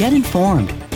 Get informed,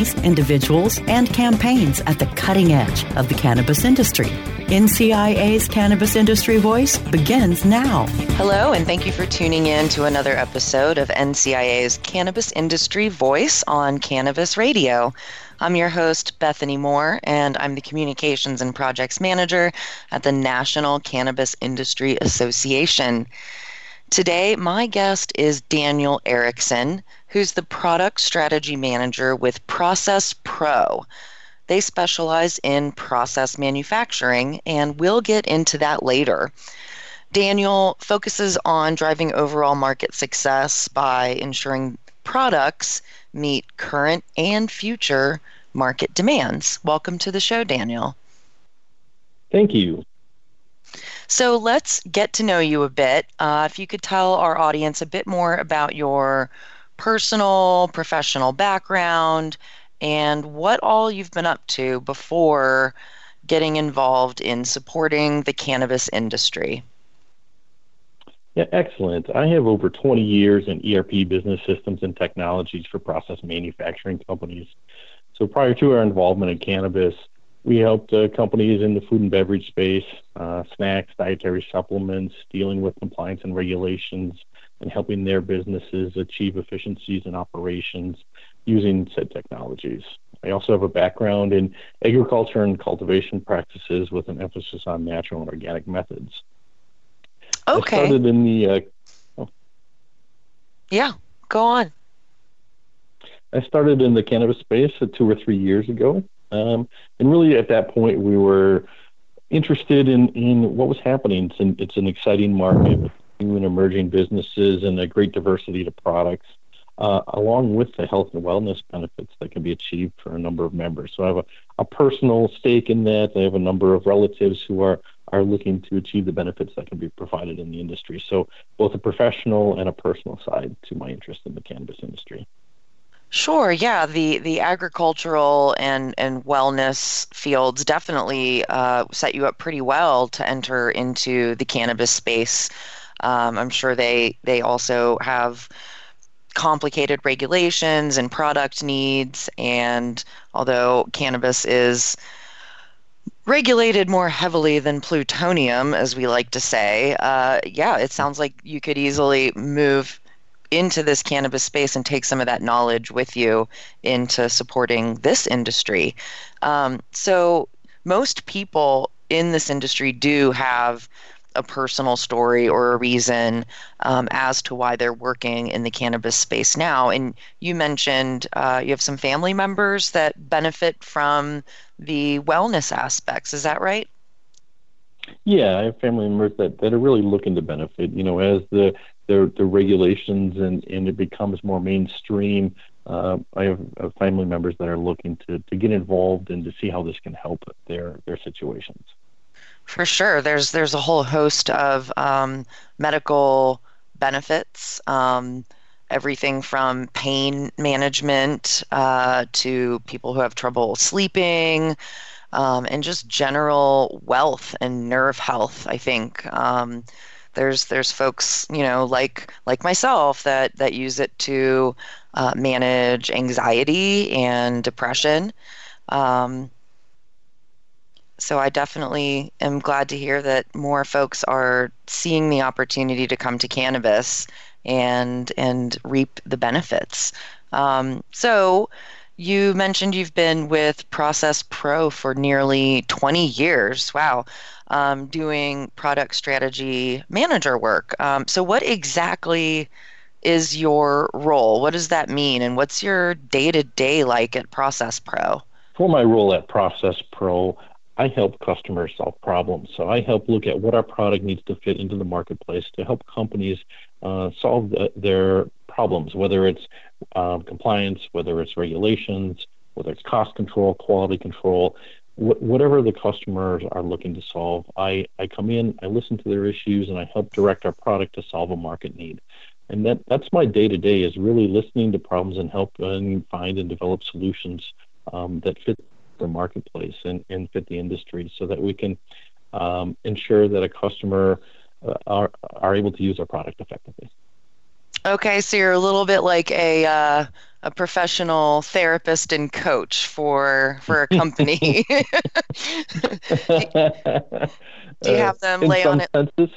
companies, individuals, and campaigns at the cutting edge of the cannabis industry. NCIA's Cannabis Industry Voice begins now. Hello, and thank you for tuning in to another episode of NCIA's Cannabis Industry Voice on Cannabis Radio. I'm your host, Bethany Moore, and I'm the Communications and Projects Manager at the National Cannabis Industry Association. Today, my guest is Daniel Erickson, who's the Product Strategy Manager with Process Pro. They specialize in process manufacturing, and we'll get into that later. Daniel focuses on driving overall market success by ensuring products meet current and future market demands. Welcome to the show, Daniel. Thank you. So let's get to know you a bit. Uh, if you could tell our audience a bit more about your personal, professional background, and what all you've been up to before getting involved in supporting the cannabis industry. Yeah, excellent. I have over 20 years in ERP business systems and technologies for process manufacturing companies. So prior to our involvement in cannabis, we helped uh, companies in the food and beverage space, uh, snacks, dietary supplements, dealing with compliance and regulations, and helping their businesses achieve efficiencies in operations using said technologies. I also have a background in agriculture and cultivation practices with an emphasis on natural and organic methods. Okay. I started in the. Uh, oh. Yeah, go on. I started in the cannabis space two or three years ago. Um, and really, at that point, we were interested in, in what was happening. It's an, it's an exciting market new and emerging businesses and a great diversity of products uh, along with the health and wellness benefits that can be achieved for a number of members. So I have a, a personal stake in that. I have a number of relatives who are are looking to achieve the benefits that can be provided in the industry. So both a professional and a personal side to my interest in the cannabis industry. Sure, yeah. The the agricultural and, and wellness fields definitely uh, set you up pretty well to enter into the cannabis space. Um, I'm sure they they also have complicated regulations and product needs. And although cannabis is regulated more heavily than plutonium, as we like to say, uh, yeah, it sounds like you could easily move into this cannabis space and take some of that knowledge with you into supporting this industry. Um, so, most people in this industry do have a personal story or a reason um, as to why they're working in the cannabis space now. And you mentioned uh, you have some family members that benefit from the wellness aspects. Is that right? Yeah, I have family members that, that are really looking to benefit. You know, as the the, the regulations and, and it becomes more mainstream, uh, I have uh, family members that are looking to, to get involved and to see how this can help their their situations. For sure, there's there's a whole host of um, medical benefits um, everything from pain management uh, to people who have trouble sleeping. Um, and just general wealth and nerve health. I think um, there's there's folks you know like like myself that that use it to uh, manage anxiety and depression. Um, so I definitely am glad to hear that more folks are seeing the opportunity to come to cannabis and and reap the benefits. Um, so you mentioned you've been with Process Pro for nearly 20 years. Wow. Um, doing product strategy manager work. Um, so, what exactly is your role? What does that mean? And what's your day to day like at Process Pro? For my role at Process Pro, I help customers solve problems. So I help look at what our product needs to fit into the marketplace to help companies uh, solve the, their problems, whether it's um, compliance, whether it's regulations, whether it's cost control, quality control, wh- whatever the customers are looking to solve. I, I come in, I listen to their issues, and I help direct our product to solve a market need. And that, that's my day to day is really listening to problems and helping find and develop solutions um, that fit the marketplace and, and fit the industry so that we can um, ensure that a customer uh, are, are able to use our product effectively. Okay, so you're a little bit like a uh, a professional therapist and coach for for a company. Do you have them uh, lay on it, senses?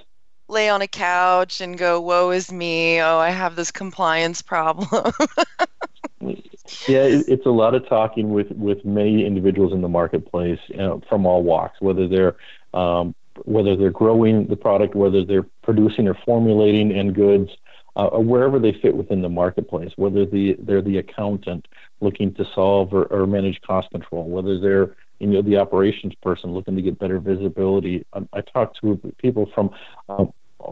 lay on a couch and go, "Woe is me! Oh, I have this compliance problem." yeah, it, it's a lot of talking with with many individuals in the marketplace you know, from all walks, whether they're um, whether they're growing the product, whether they're producing or formulating end goods, uh, wherever they fit within the marketplace, whether the, they're the accountant looking to solve or, or manage cost control, whether they're you know the operations person looking to get better visibility. I, I talk to people from uh,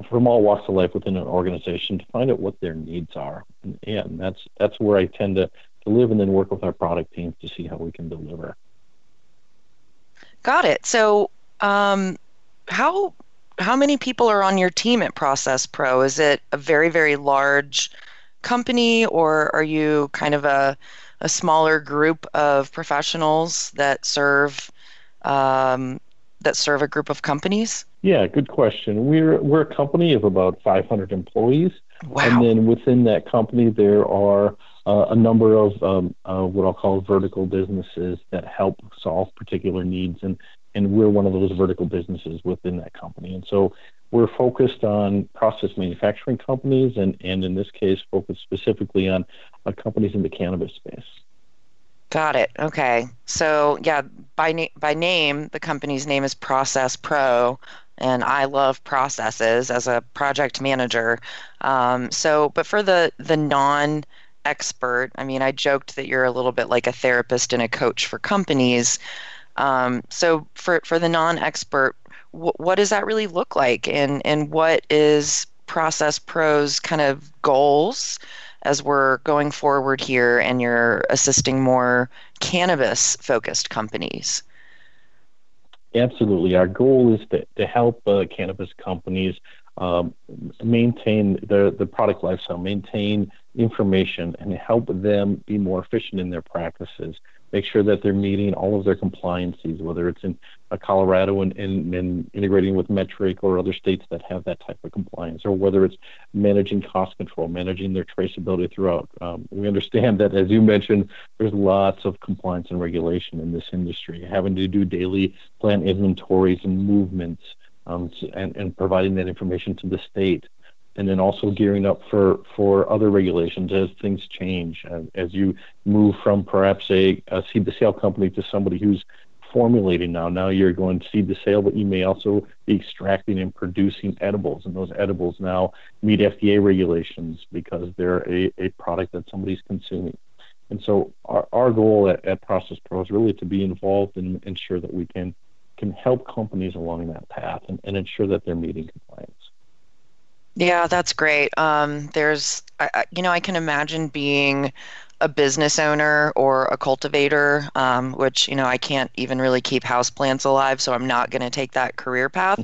from all walks of life within an organization to find out what their needs are, and, and that's that's where I tend to, to live and then work with our product teams to see how we can deliver. Got it. So, um, how how many people are on your team at Process Pro? Is it a very very large company, or are you kind of a a smaller group of professionals that serve um, that serve a group of companies? Yeah, good question. We're we're a company of about 500 employees, wow. and then within that company there are uh, a number of um, uh, what I'll call vertical businesses that help solve particular needs, and and we're one of those vertical businesses within that company. And so we're focused on process manufacturing companies, and, and in this case, focused specifically on uh, companies in the cannabis space. Got it. Okay. So yeah, by na- by name, the company's name is Process Pro, and I love processes as a project manager. Um, so, but for the the non expert, I mean, I joked that you're a little bit like a therapist and a coach for companies. Um, so for, for the non-expert, what does that really look like? And, and what is Process Pro's kind of goals as we're going forward here and you're assisting more cannabis focused companies? Absolutely. Our goal is to, to help uh, cannabis companies um, maintain the, the product lifecycle, maintain information, and help them be more efficient in their practices make sure that they're meeting all of their compliances, whether it's in uh, Colorado and, and, and, integrating with Metrc or other states that have that type of compliance, or whether it's managing cost control, managing their traceability throughout. Um, we understand that, as you mentioned, there's lots of compliance and regulation in this industry, having to do daily plant inventories and movements. Um, and, and providing that information to the state and then also gearing up for, for other regulations as things change. Uh, as you move from perhaps a, a seed to sale company to somebody who's formulating now, now you're going seed to sale, but you may also be extracting and producing edibles, and those edibles now meet FDA regulations because they're a, a product that somebody's consuming. And so our, our goal at, at Process Pro is really to be involved and ensure that we can can help companies along that path and, and ensure that they're meeting compliance. Yeah, that's great. Um, there's, I, you know, I can imagine being a business owner or a cultivator, um, which, you know, I can't even really keep houseplants alive, so I'm not going to take that career path.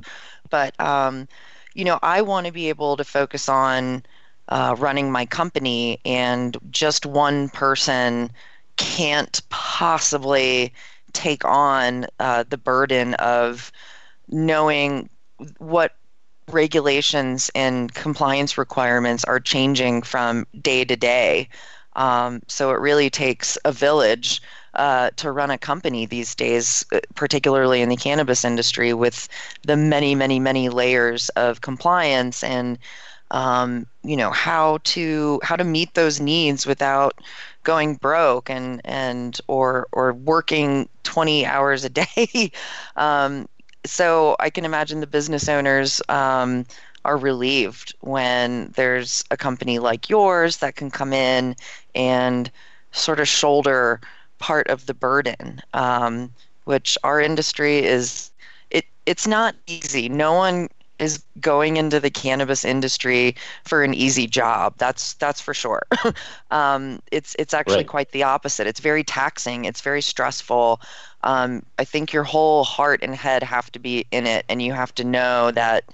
But, um, you know, I want to be able to focus on uh, running my company, and just one person can't possibly take on uh, the burden of knowing what regulations and compliance requirements are changing from day to day. Um, so it really takes a village uh, to run a company these days, uh, particularly in the cannabis industry, with the many, many, many layers of compliance and um, you know how to how to meet those needs without going broke and and or or working 20 hours a day um, so I can imagine the business owners um, are relieved when there's a company like yours that can come in and sort of shoulder part of the burden, um, which our industry is. It it's not easy. No one is going into the cannabis industry for an easy job. That's that's for sure. um, it's it's actually right. quite the opposite. It's very taxing. It's very stressful. Um, I think your whole heart and head have to be in it, and you have to know that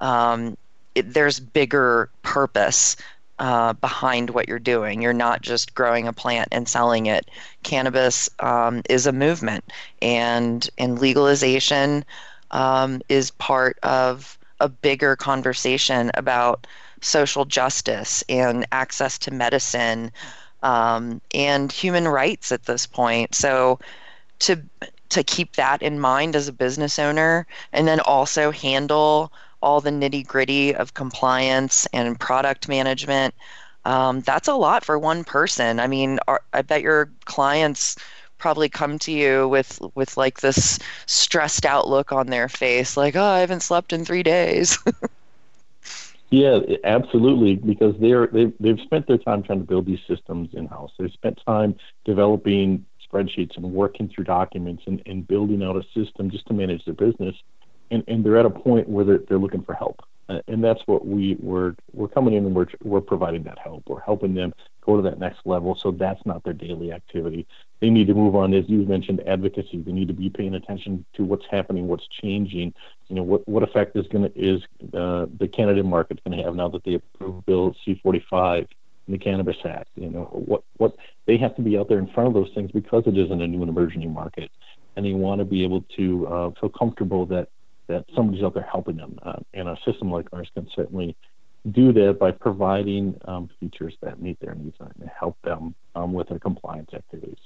um, it, there's bigger purpose uh, behind what you're doing. You're not just growing a plant and selling it. Cannabis um, is a movement, and and legalization um, is part of a bigger conversation about social justice and access to medicine um, and human rights at this point. So to to keep that in mind as a business owner and then also handle all the nitty gritty of compliance and product management um, that's a lot for one person i mean i bet your clients probably come to you with with like this stressed out look on their face like oh i haven't slept in three days. Yeah absolutely because they're they've, they've spent their time trying to build these systems in house they've spent time developing spreadsheets and working through documents and, and building out a system just to manage their business and, and they're at a point where they're, they're looking for help and that's what we we're we're coming in and we're we're providing that help. We're helping them go to that next level. So that's not their daily activity. They need to move on, as you mentioned, advocacy. They need to be paying attention to what's happening, what's changing. You know, what what effect is going to is uh, the Canada market going to have now that they approved Bill C45 and the Cannabis Act. You know, what what they have to be out there in front of those things because it isn't a new and emerging market, and they want to be able to uh, feel comfortable that that somebody's out there helping them. Uh, and a system like ours can certainly do that by providing um, features that meet their needs and help them um, with their compliance activities.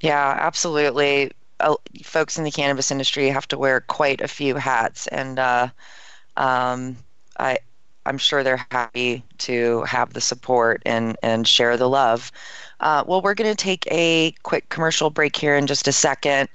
Yeah, absolutely. Uh, folks in the cannabis industry have to wear quite a few hats, and uh, um, I, I'm sure they're happy to have the support and and share the love. Uh, well, we're going to take a quick commercial break here in just a second.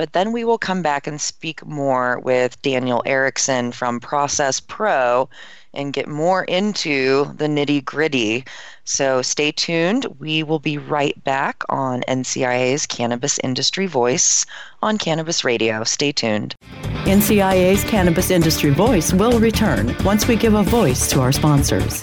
But then we will come back and speak more with Daniel Erickson from Process Pro and get more into the nitty gritty. So stay tuned. We will be right back on NCIA's Cannabis Industry Voice on Cannabis Radio. Stay tuned. NCIA's Cannabis Industry Voice will return once we give a voice to our sponsors.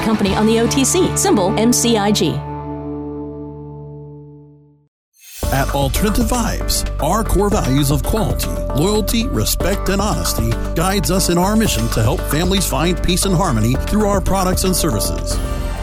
company on the OTC, symbol MCIG. At Alternative Vibes, our core values of quality, loyalty, respect, and honesty guides us in our mission to help families find peace and harmony through our products and services.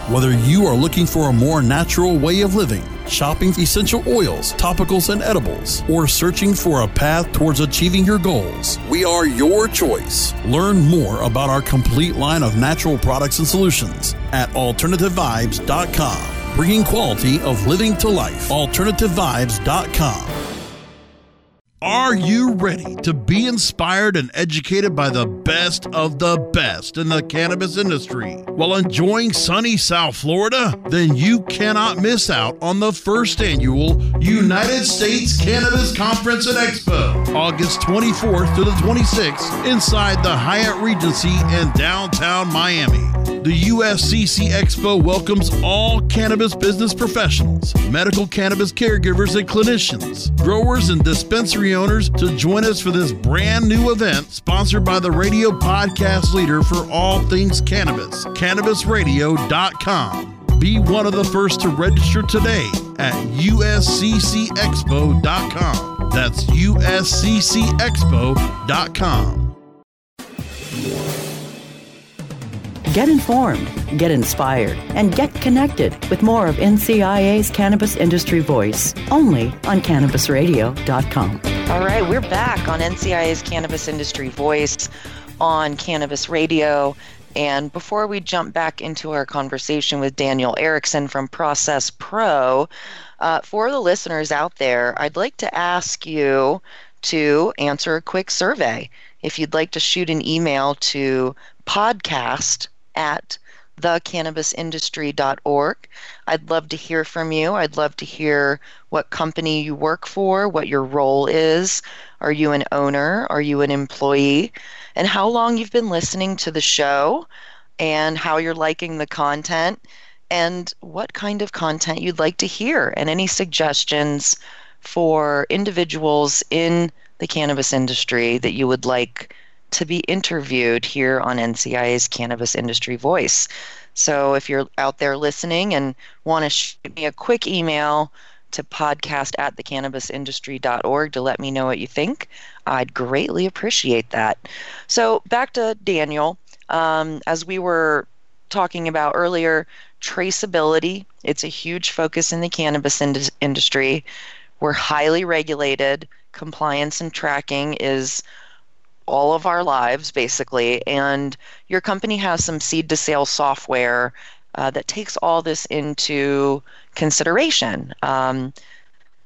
Whether you are looking for a more natural way of living, shopping essential oils, topicals, and edibles, or searching for a path towards achieving your goals, we are your choice. Learn more about our complete line of natural products and solutions at AlternativeVibes.com. Bringing quality of living to life. AlternativeVibes.com. Are you ready to be inspired and educated by the best of the best in the cannabis industry while enjoying sunny South Florida? Then you cannot miss out on the first annual United States Cannabis Conference and Expo, August 24th to the 26th inside the Hyatt Regency in downtown Miami. The USCC Expo welcomes all cannabis business professionals, medical cannabis caregivers and clinicians, growers and dispensary owners to join us for this brand new event sponsored by the radio podcast leader for all things cannabis, cannabisradio.com. Be one of the first to register today at usccexpo.com. That's usccexpo.com. Get informed, get inspired, and get connected with more of NCIA's Cannabis Industry Voice only on CannabisRadio.com. All right, we're back on NCIA's Cannabis Industry Voice on Cannabis Radio. And before we jump back into our conversation with Daniel Erickson from Process Pro, uh, for the listeners out there, I'd like to ask you to answer a quick survey. If you'd like to shoot an email to podcast at thecannabisindustry.org. I'd love to hear from you. I'd love to hear what company you work for, what your role is. Are you an owner? Are you an employee? And how long you've been listening to the show and how you're liking the content and what kind of content you'd like to hear and any suggestions for individuals in the cannabis industry that you would like to be interviewed here on NCIA's Cannabis Industry Voice. So if you're out there listening and want to shoot me a quick email to podcast at thecannabisindustry.org to let me know what you think, I'd greatly appreciate that. So back to Daniel. Um, as we were talking about earlier, traceability, it's a huge focus in the cannabis ind- industry. We're highly regulated. Compliance and tracking is all of our lives, basically. And your company has some seed to sale software uh, that takes all this into consideration. Um,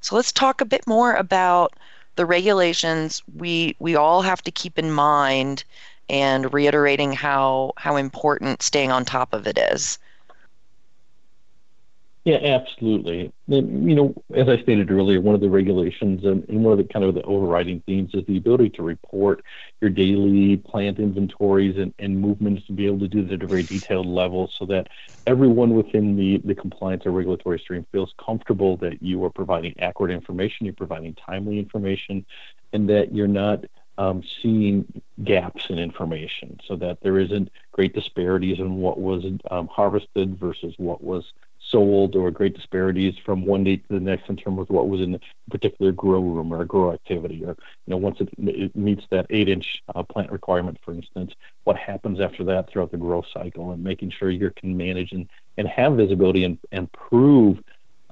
so let's talk a bit more about the regulations we we all have to keep in mind and reiterating how how important staying on top of it is. Yeah, absolutely. You know, as I stated earlier, one of the regulations and, and, one of the kind of the overriding themes is the ability to report your daily plant inventories and, and movements to be able to do that at a very detailed level so that everyone within the, the compliance or regulatory stream feels comfortable that you are providing accurate information, you're providing timely information, and that you're not um, seeing gaps in information so that there isn't great disparities in what was um, harvested versus what was sold or great disparities from one date to the next in terms of what was in a particular grow room or a grow activity or you know once it, it meets that eight inch uh, plant requirement for instance what happens after that throughout the growth cycle and making sure you can manage and, and have visibility and, and prove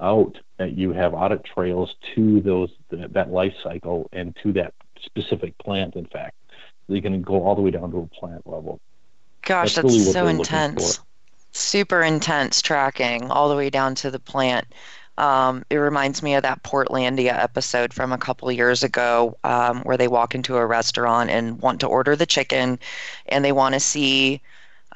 out that you have audit trails to those that, that life cycle and to that specific plant in fact. So you can go all the way down to a plant level. Gosh that's, that's really so intense super intense tracking all the way down to the plant. Um, it reminds me of that Portlandia episode from a couple years ago um, where they walk into a restaurant and want to order the chicken and they want to see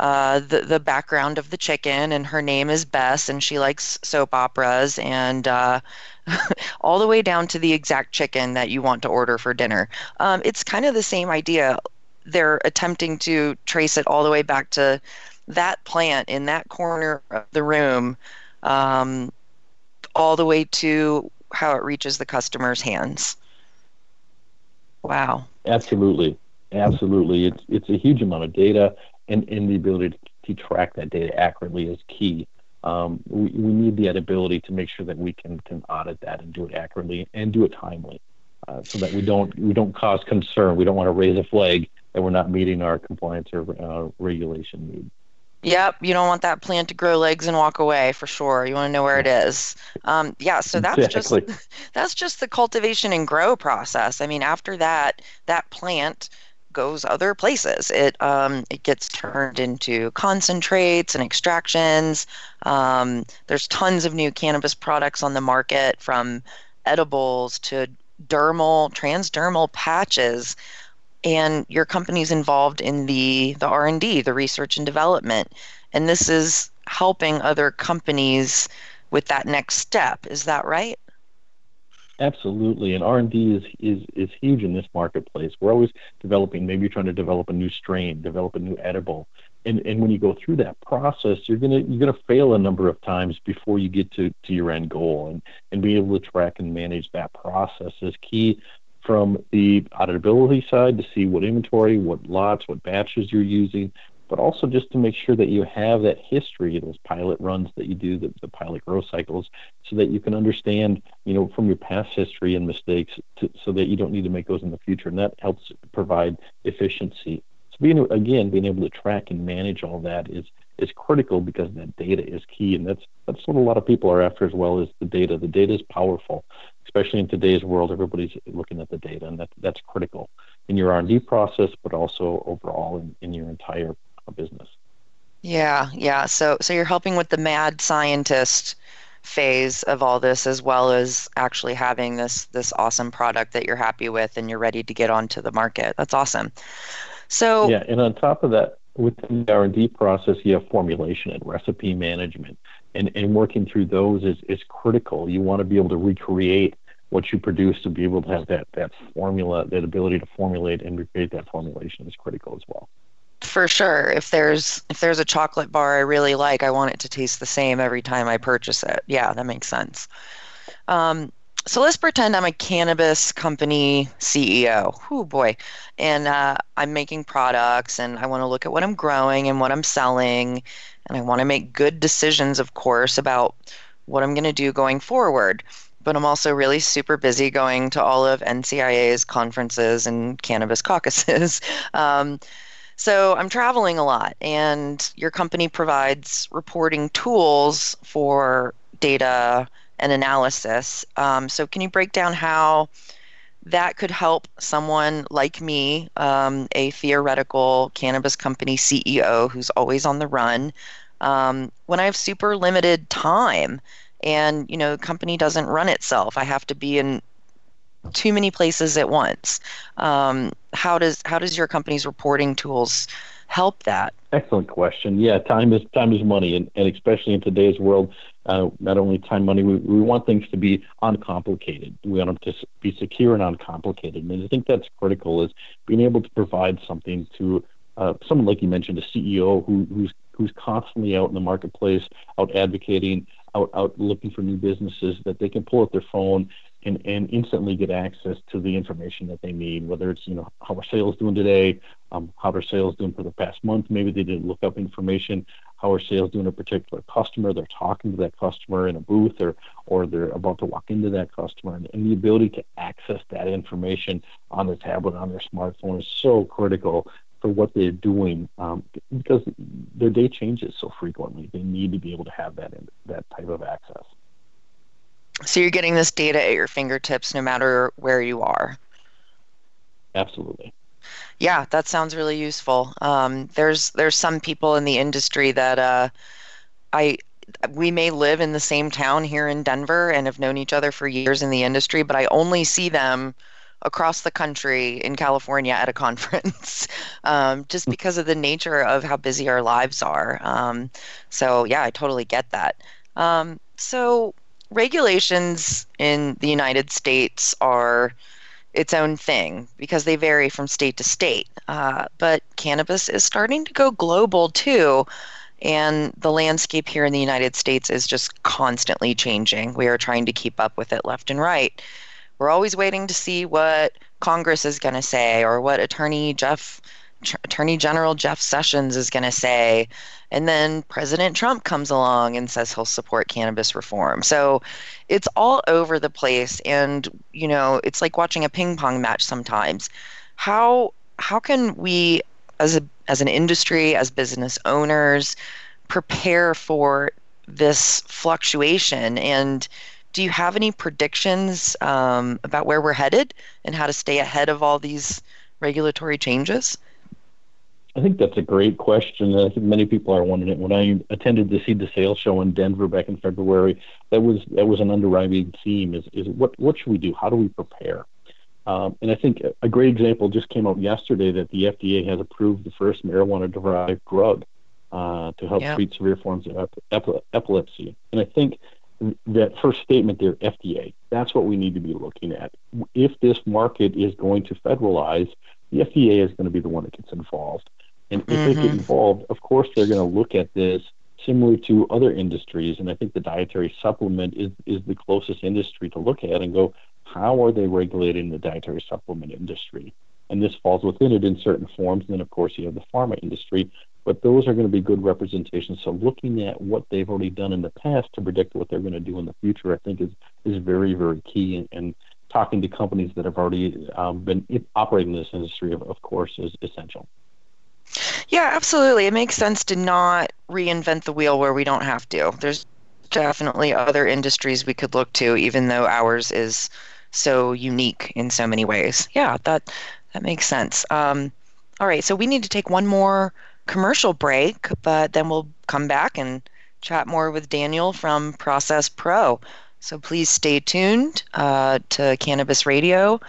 uh, the, the background of the chicken. And her name is Bess and she likes soap operas and uh, all the way down to the exact chicken that you want to order for dinner. Um, it's kind of the same idea. They're attempting to trace it all the way back to that plant in that corner of the room um, all the way to how it reaches the customer's hands. Wow. Absolutely. Absolutely. It's, it's a huge amount of data, and, and the ability to, to track that data accurately is key. Um, we, we need that ability to make sure that we can, can audit that and do it accurately and do it timely. Uh, so that we don't we don't cause concern. We don't want to raise a flag that we're not meeting our compliance or uh, regulation needs. Yep, you don't want that plant to grow legs and walk away for sure. You want to know where it is. Um, yeah, so that's exactly. just that's just the cultivation and grow process. I mean, after that, that plant goes other places. It um, it gets turned into concentrates and extractions. Um, there's tons of new cannabis products on the market, from edibles to dermal, transdermal patches and your company's involved in the the R&D, the research and development. And this is helping other companies with that next step. Is that right? Absolutely, and R and D is, is is huge in this marketplace. We're always developing. Maybe you're trying to develop a new strain, develop a new edible, and and when you go through that process, you're gonna you're gonna fail a number of times before you get to to your end goal, and and being able to track and manage that process is key from the auditability side to see what inventory, what lots, what batches you're using, but also just to make sure that you have that history, those pilot runs that you do, the, the pilot growth cycles, so that you can understand, you know, from your past history and mistakes, to, so that you don't need to make those in the future, and that helps provide efficiency. So being again being able to track and manage all that is is critical because that data is key, and that's that's what a lot of people are after as well as the data. The data is powerful, especially in today's world. Everybody's looking at the data, and that that's critical in your R&D process, but also overall in, in your entire business. Yeah, yeah. So so you're helping with the mad scientist phase of all this as well as actually having this this awesome product that you're happy with and you're ready to get onto the market. That's awesome. So Yeah, and on top of that, within the R&D process, you have formulation and recipe management. And, and working through those is, is critical. You want to be able to recreate what you produce to be able to have that, that formula, that ability to formulate and recreate that formulation is critical as well. For sure. If there's if there's a chocolate bar i really like i want it to taste the same every time i purchase it. Yeah that makes sense. Um, so let's pretend i'm a cannabis company ceo oh boy. And uh, i'm making products and i want to look at what i'm growing and what i'm selling and i want to make good decisions of course about what i'm going to do going forward but I'm also really super busy going to all of NCIA's conferences and cannabis caucuses. Um, so I'm traveling a lot, and your company provides reporting tools for data and analysis. Um, so can you break down how that could help someone like me, um, a theoretical cannabis company CEO who's always on the run, um, when I have super limited time? and you know company doesn't run itself i have to be in too many places at once. Um, how does how does your company's reporting tools help that? Excellent question. Yeah, time is time is money, and, and especially in today's world, uh, not only time, money. We, we want things to be uncomplicated. We want them to be secure and uncomplicated. And I think that's critical is being able to provide something to uh, someone like you mentioned, a CEO who, who's who's constantly out in the marketplace, out advocating, out out looking for new businesses that they can pull up their phone and, and instantly get access to the information that they need, whether it's, you know, how are sales doing today, um, how are sales doing for the past month, maybe they didn't look up information, how are sales doing a particular customer, they're talking to that customer in a booth or, or they're about to walk into that customer. And, and the ability to access that information on their tablet, on their smartphone is so critical for what they're doing um, because their day changes so frequently. They need to be able to have that, in, that type of access. So you're getting this data at your fingertips no matter where you are. Absolutely. Yeah, that sounds really useful. Um, there's there's some people in the industry that uh, I we may live in the same town here in Denver and have known each other for years in the industry, but I only see them across the country in California at a conference, um, just hmm. because of the nature of how busy our lives are. Um, so yeah, I totally get that. Um, so regulations in the United States are its own thing because they vary from state to state. Uh, but cannabis is starting to go global too. And the landscape here in the United States is just constantly changing. We are trying to keep up with it left and right. We're always waiting to see what Congress is going to say or what Attorney Jeff Attorney General Jeff Sessions is going to say. And then President Trump comes along and says he'll support cannabis reform. So it's all over the place. And, you know, it's like watching a ping pong match sometimes. How how can we as a as an industry, as business owners, prepare for this fluctuation? And do you have any predictions um, about where we're headed and how to stay ahead of all these regulatory changes? I think that's a great question. And I think many people are wondering it. When I attended the Seed to Sale show in Denver back in February, that was that was an underwriting theme: is is what what should we do? How do we prepare? Um, and I think a great example just came out yesterday that the FDA has approved the first marijuana-derived drug uh, to help treat severe forms of ep- epilepsy. And I think that first statement there, FDA, that's what we need to be looking at. If this market is going to federalize, the FDA is going to be the one that gets involved And if mm-hmm. they get involved, of course, they're going to look at this similar to other industries. And I think the dietary supplement is, is the closest industry to look at and go, how are they regulating the dietary supplement industry? And this falls within it in certain forms. And then, of course, you have the pharma industry. But those are going to be good representations. So looking at what they've already done in the past to predict what they're going to do in the future, I think is, is very, very key. And, and talking to companies that have already um, been operating in this industry, of, of course, is essential. Yeah, absolutely. It makes sense to not reinvent the wheel where we don't have to. There's definitely other industries we could look to, even though ours is so unique in so many ways. Yeah, that that makes sense. Um, all right, so we need to take one more commercial break, but then we'll come back and chat more with Daniel from Process Pro. So please stay tuned uh, to Cannabis Radio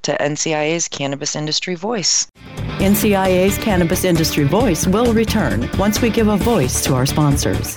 to NCIA's Cannabis Industry Voice. NCIA's Cannabis Industry Voice will return once we give a voice to our sponsors.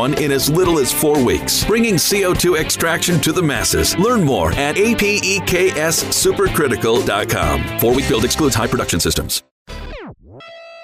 one in as little as four weeks, bringing CO2 extraction to the masses. Learn more at apexsupercritical.com. Four week build excludes high production systems.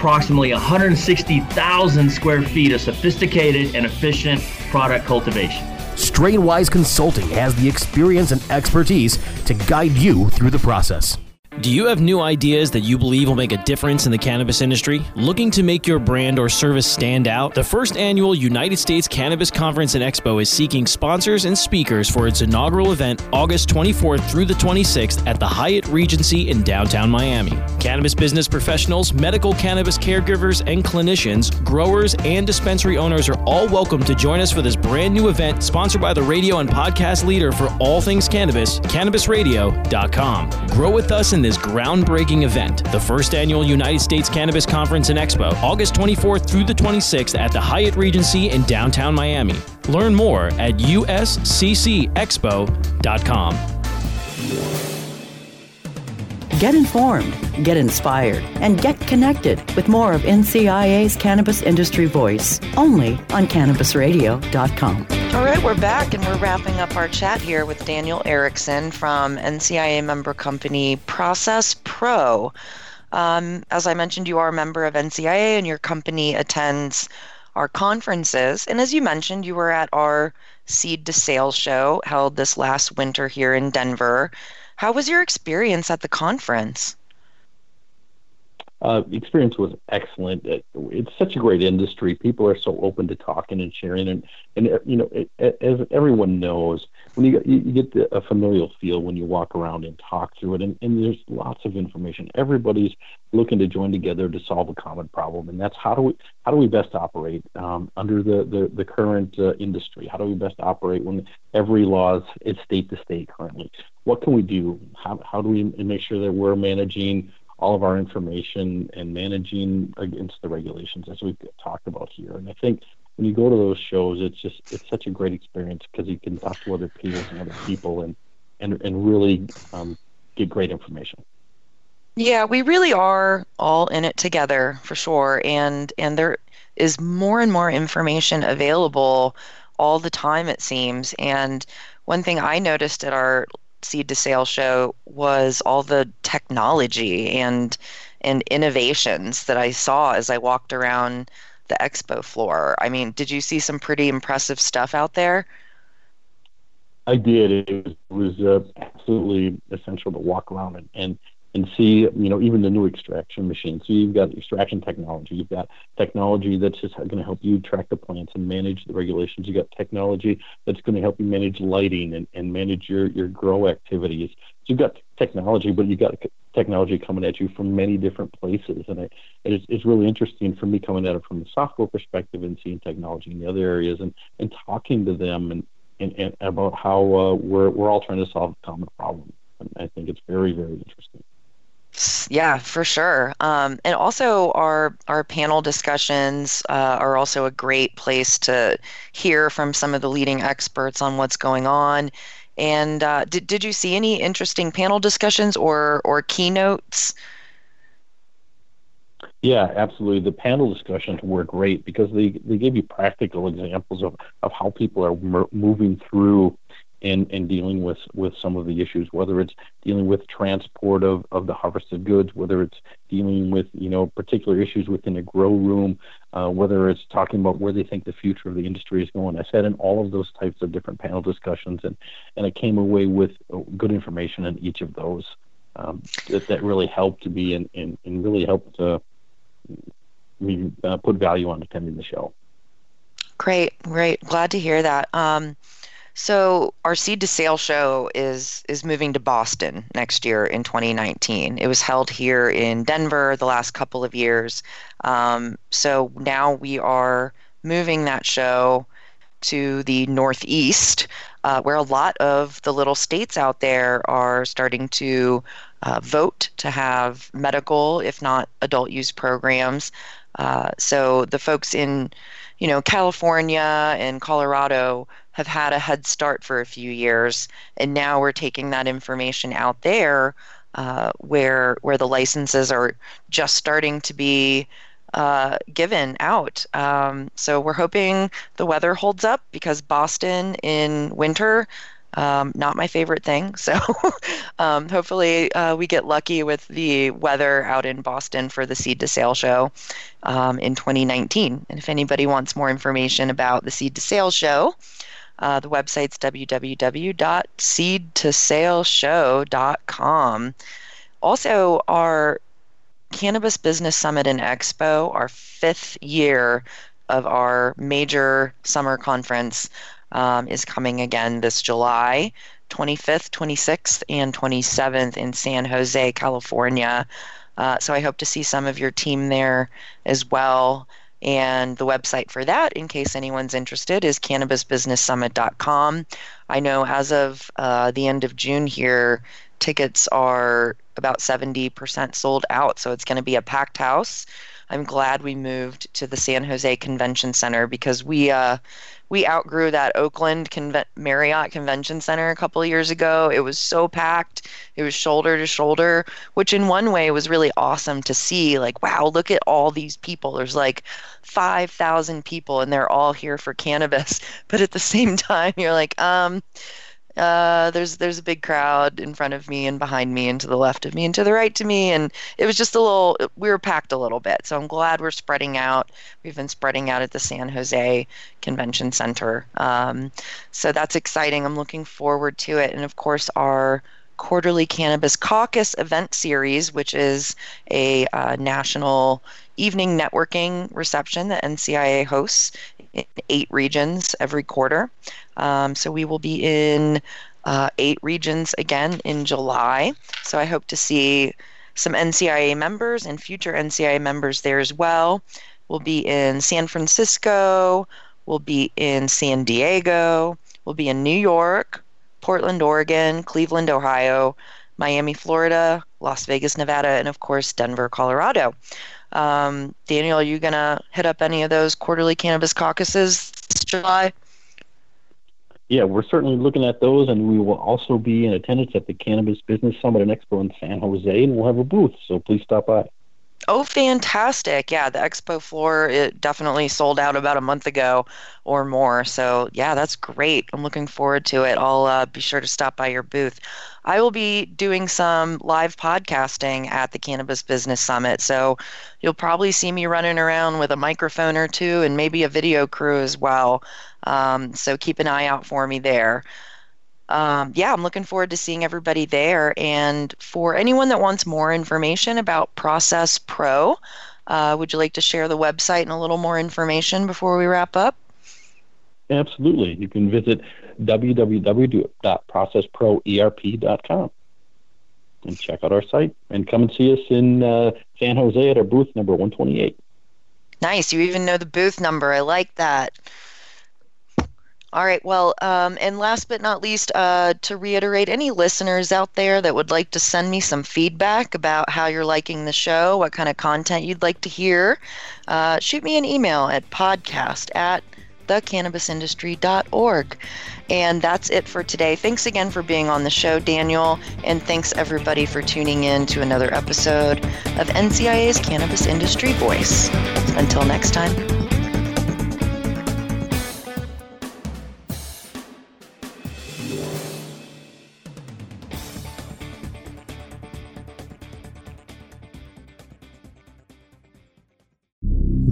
approximately 160,000 square feet of sophisticated and efficient product cultivation. Strainwise Consulting has the experience and expertise to guide you through the process. Do you have new ideas that you believe will make a difference in the cannabis industry? Looking to make your brand or service stand out? The first annual United States Cannabis Conference and Expo is seeking sponsors and speakers for its inaugural event August 24th through the 26th at the Hyatt Regency in downtown Miami. Cannabis business professionals, medical cannabis caregivers, and clinicians, growers, and dispensary owners are all welcome to join us for this brand new event sponsored by the radio and podcast leader for all things cannabis, cannabisradio.com. Grow with us in this groundbreaking event, the first annual United States Cannabis Conference and Expo, August 24th through the 26th at the Hyatt Regency in downtown Miami. Learn more at usccexpo.com. Get informed, get inspired, and get connected with more of NCIA's Cannabis Industry Voice only on CannabisRadio.com. All right, we're back and we're wrapping up our chat here with Daniel Erickson from NCIA member company Process Pro. Um, as I mentioned, you are a member of NCIA and your company attends our conferences. And as you mentioned, you were at our Seed to Sale show held this last winter here in Denver. How was your experience at the conference? Uh, experience was excellent. It, it's such a great industry. People are so open to talking and sharing, and and uh, you know, it, as everyone knows, when you you get the, a familial feel when you walk around and talk through it, and, and there's lots of information. Everybody's looking to join together to solve a common problem, and that's how do we how do we best operate um, under the the, the current uh, industry? How do we best operate when every law is state to state currently? What can we do? How how do we make sure that we're managing all of our information and managing against the regulations as we've talked about here. And I think when you go to those shows, it's just it's such a great experience because you can talk to other peers and other people and and and really um, get great information. Yeah, we really are all in it together for sure, and and there is more and more information available all the time it seems. And one thing I noticed at our seed to sale show was all the technology and and innovations that I saw as I walked around the expo floor. I mean, did you see some pretty impressive stuff out there? I did. It was, it was uh, absolutely essential to walk around and, and and see, you know, even the new extraction machines. So you've got extraction technology, you've got technology that's just going to help you track the plants and manage the regulations. You've got technology that's going to help you manage lighting and, and manage your, your grow activities. So you've got technology, but you've got technology coming at you from many different places. And it, it's, it's really interesting for me coming at it from the software perspective and seeing technology in the other areas and, and talking to them and, and, and about how uh, we're, we're all trying to solve a common problem. And I think it's very, very interesting. Yeah, for sure. Um, and also, our our panel discussions uh, are also a great place to hear from some of the leading experts on what's going on. And uh, did did you see any interesting panel discussions or or keynotes? Yeah, absolutely. The panel discussions were great because they, they gave you practical examples of, of how people are moving through and, and dealing with, with some of the issues, whether it's dealing with transport of, of the harvested goods, whether it's dealing with you know particular issues within a grow room, uh, whether it's talking about where they think the future of the industry is going. I sat in all of those types of different panel discussions, and, and I came away with uh, good information in each of those um, that, that really helped to be and, and, and really helped uh, me uh, put value on attending the show. Great, great. Glad to hear that. Um, so our seed to sale show is is moving to Boston next year in 2019. It was held here in Denver the last couple of years. Um, so now we are moving that show to the Northeast, uh, where a lot of the little states out there are starting to uh, vote to have medical, if not adult use programs. Uh, so the folks in, you know, California and Colorado have had a head start for a few years, and now we're taking that information out there uh, where where the licenses are just starting to be uh, given out. Um, so we're hoping the weather holds up because Boston in winter. Um, not my favorite thing. So um, hopefully uh, we get lucky with the weather out in Boston for the Seed to Sale show um, in 2019. And if anybody wants more information about the Seed to Sale show, uh, the website's www.seedtosaleshow.com. Also, our Cannabis Business Summit and Expo, our fifth year of our major summer conference, um, is coming again this July 25th, 26th, and 27th in San Jose, California. Uh, so I hope to see some of your team there as well. And the website for that, in case anyone's interested, is cannabisbusinesssummit.com. I know as of uh, the end of June here, tickets are about 70% sold out. So it's going to be a packed house. I'm glad we moved to the San Jose Convention Center because we uh, we outgrew that Oakland Conve- Marriott Convention Center a couple of years ago. It was so packed. It was shoulder to shoulder, which in one way was really awesome to see. Like, wow, look at all these people. There's like 5,000 people and they're all here for cannabis. But at the same time, you're like, um, uh, there's there's a big crowd in front of me and behind me and to the left of me and to the right to me. And it was just a little we were packed a little bit. So i'm glad we're spreading out. We've been spreading out at the san jose convention center. Um, so that's exciting. I'm looking forward to it. And of course our quarterly cannabis caucus event series which is a uh, national evening networking reception that ncia hosts in eight regions every quarter um, so we will be in uh, eight regions again in July. So I hope to see some NCIA members and future NCIA members there as well. We'll be in San Francisco, we'll be in San Diego, we'll be in New York, Portland, Oregon, Cleveland, Ohio, Miami, Florida, Las Vegas, Nevada, and of course Denver, Colorado. Um, Daniel, are you going to hit up any of those quarterly cannabis caucuses this July? yeah, we're certainly looking at those, and we will also be in attendance at the Cannabis Business Summit and Expo in San Jose, and we'll have a booth. So please stop by. Oh, fantastic! Yeah, the expo floor it definitely sold out about a month ago or more. So yeah, that's great. I'm looking forward to it. I'll uh, be sure to stop by your booth. I will be doing some live podcasting at the Cannabis Business Summit. So you'll probably see me running around with a microphone or two and maybe a video crew as well. Um, so keep an eye out for me there. Um, yeah, I'm looking forward to seeing everybody there. And for anyone that wants more information about Process Pro, uh, would you like to share the website and a little more information before we wrap up? Absolutely. You can visit www.processproerp.com and check out our site and come and see us in uh, San Jose at our booth number 128. Nice. You even know the booth number. I like that. All right. Well, um, and last but not least, uh, to reiterate, any listeners out there that would like to send me some feedback about how you're liking the show, what kind of content you'd like to hear, uh, shoot me an email at podcast at thecannabisindustry.org. And that's it for today. Thanks again for being on the show, Daniel. And thanks everybody for tuning in to another episode of NCIA's Cannabis Industry Voice. Until next time.